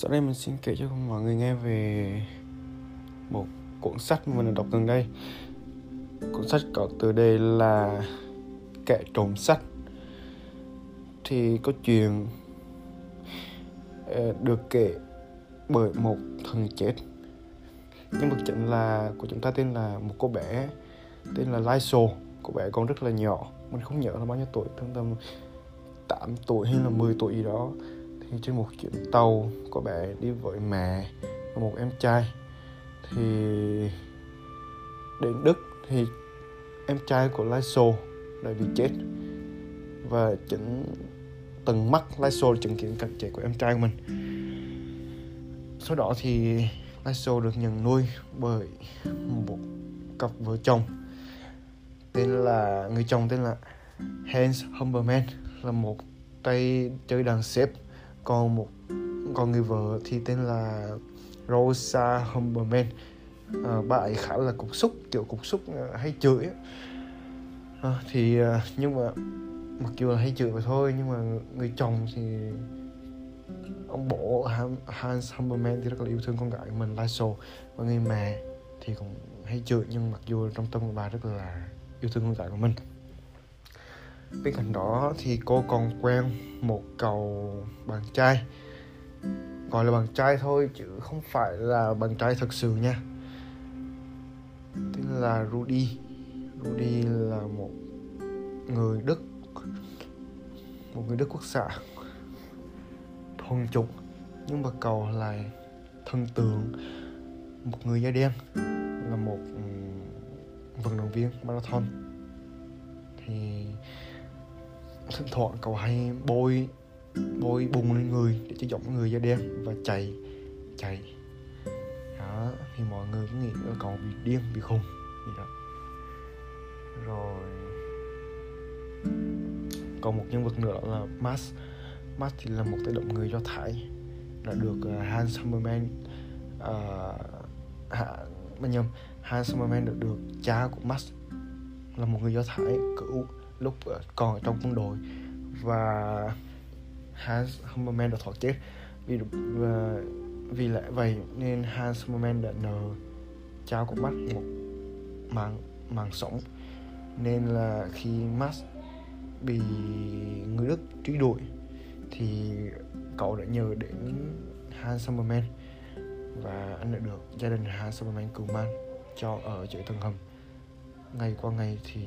Sau đây mình xin kể cho mọi người nghe về một cuốn sách mà mình đọc gần đây. Cuốn sách có tựa đề là Kẻ trộm sách Thì có chuyện ờ, được kể bởi một thần chết. Nhân vật chính là, của chúng ta tên là một cô bé tên là Lysol cô bé còn rất là nhỏ, mình không nhớ là bao nhiêu tuổi, tầm tầm 8 tuổi hay là 10 tuổi gì đó thì trên một chuyến tàu, có bé đi với mẹ và một em trai. Thì đến Đức thì em trai của Lyso đã bị chết. Và chính từng mắt Lyso chứng kiến cảnh chết của em trai của mình. Sau đó thì Lyso được nhận nuôi bởi một cặp vợ chồng tên là, người chồng tên là Hans Humberman là một tay chơi đàn xếp còn một còn người vợ thì tên là Rosa Humberman. À, bà ấy khá là cục xúc kiểu cục xúc à, hay chửi à, thì à, nhưng mà mặc dù là hay chửi mà thôi nhưng mà người chồng thì ông bố Hans Humberman thì rất là yêu thương con gái của mình Lasso. Và người mẹ thì cũng hay chửi nhưng mặc dù trong tâm của bà rất là yêu thương con gái của mình bên cạnh đó thì cô còn quen một cậu bạn trai. Gọi là bạn trai thôi chứ không phải là bạn trai thật sự nha. Tên là Rudy. Rudy là một người Đức. Một người Đức quốc xã. Thuần chủng, nhưng mà cậu lại thần tượng. Một người da đen, là một ừ, vận động viên marathon. Thì thỉnh thoảng cậu hay bôi bôi bùng lên người để cho giọng người da đen và chạy chạy đó thì mọi người cứ nghĩ là cậu bị điên bị khùng gì đó. Rồi còn một nhân vật nữa là Max. Max thì là một tay động người do Thái đã được à, Hans Zimmerman uh, hạ, nhầm Hans Zimmerman được được cha của Max là một người do Thái cứu lúc ờ, còn ở trong quân đội. Và Hans Hummerman đã thoát chết vì và vì lẽ vậy nên Hans Hummerman đã nợ trao của Max một mạng mạng sống. Nên là khi Max bị người Đức truy đuổi thì cậu đã nhờ đến Hans Hummerman và anh đã được gia đình Hans Hummerman cứu mang cho ở dưới tầng hầm. Ngày qua ngày thì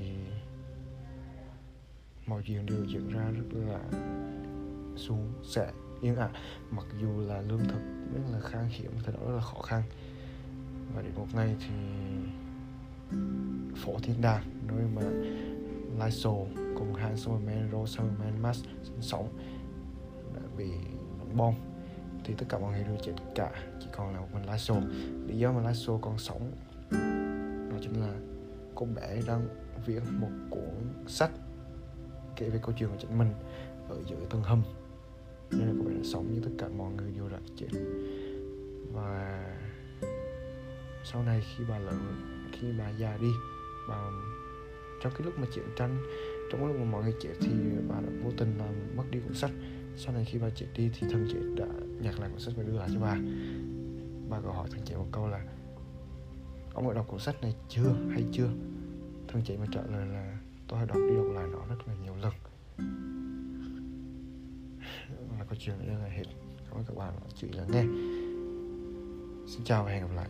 mọi chuyện đều diễn ra rất là xuống sẻ. Yên ả à, mặc dù là lương thực rất là khan hiếm thời đó rất là khó khăn. Và đến một ngày thì phổ thiên đàng nơi mà Lysol cùng Han Summerman, Rose Summerman, Max sinh sống đã bị đánh bom. Thì tất cả mọi người đều chết cả chỉ còn là một mình Lysol lý do mà Lysol còn sống đó chính là cô bé đang viết một cuốn sách kể về câu chuyện của chính mình ở dưới tầng hầm. Nên là cô bé đã sống như tất cả mọi người đều đã chết và sau này khi bà lớn, khi bà già đi, bà, trong cái lúc mà chiến tranh, trong cái lúc mà mọi người chết thì bà đã vô tình làm mất đi cuốn sách. Sau này khi bà chết đi thì thằng chị đã nhặt lại cuốn sách và đưa lại cho bà. Bà có hỏi thằng chị một câu là, ông đã đọc cuốn sách này chưa hay chưa? Thằng chị mà trả lời là tôi đã đọc đi đọc lại nó rất là nhiều lần. Là câu chuyện rất là hết. Cảm ơn các bạn đã chịu lắng nghe. Xin chào và hẹn gặp lại.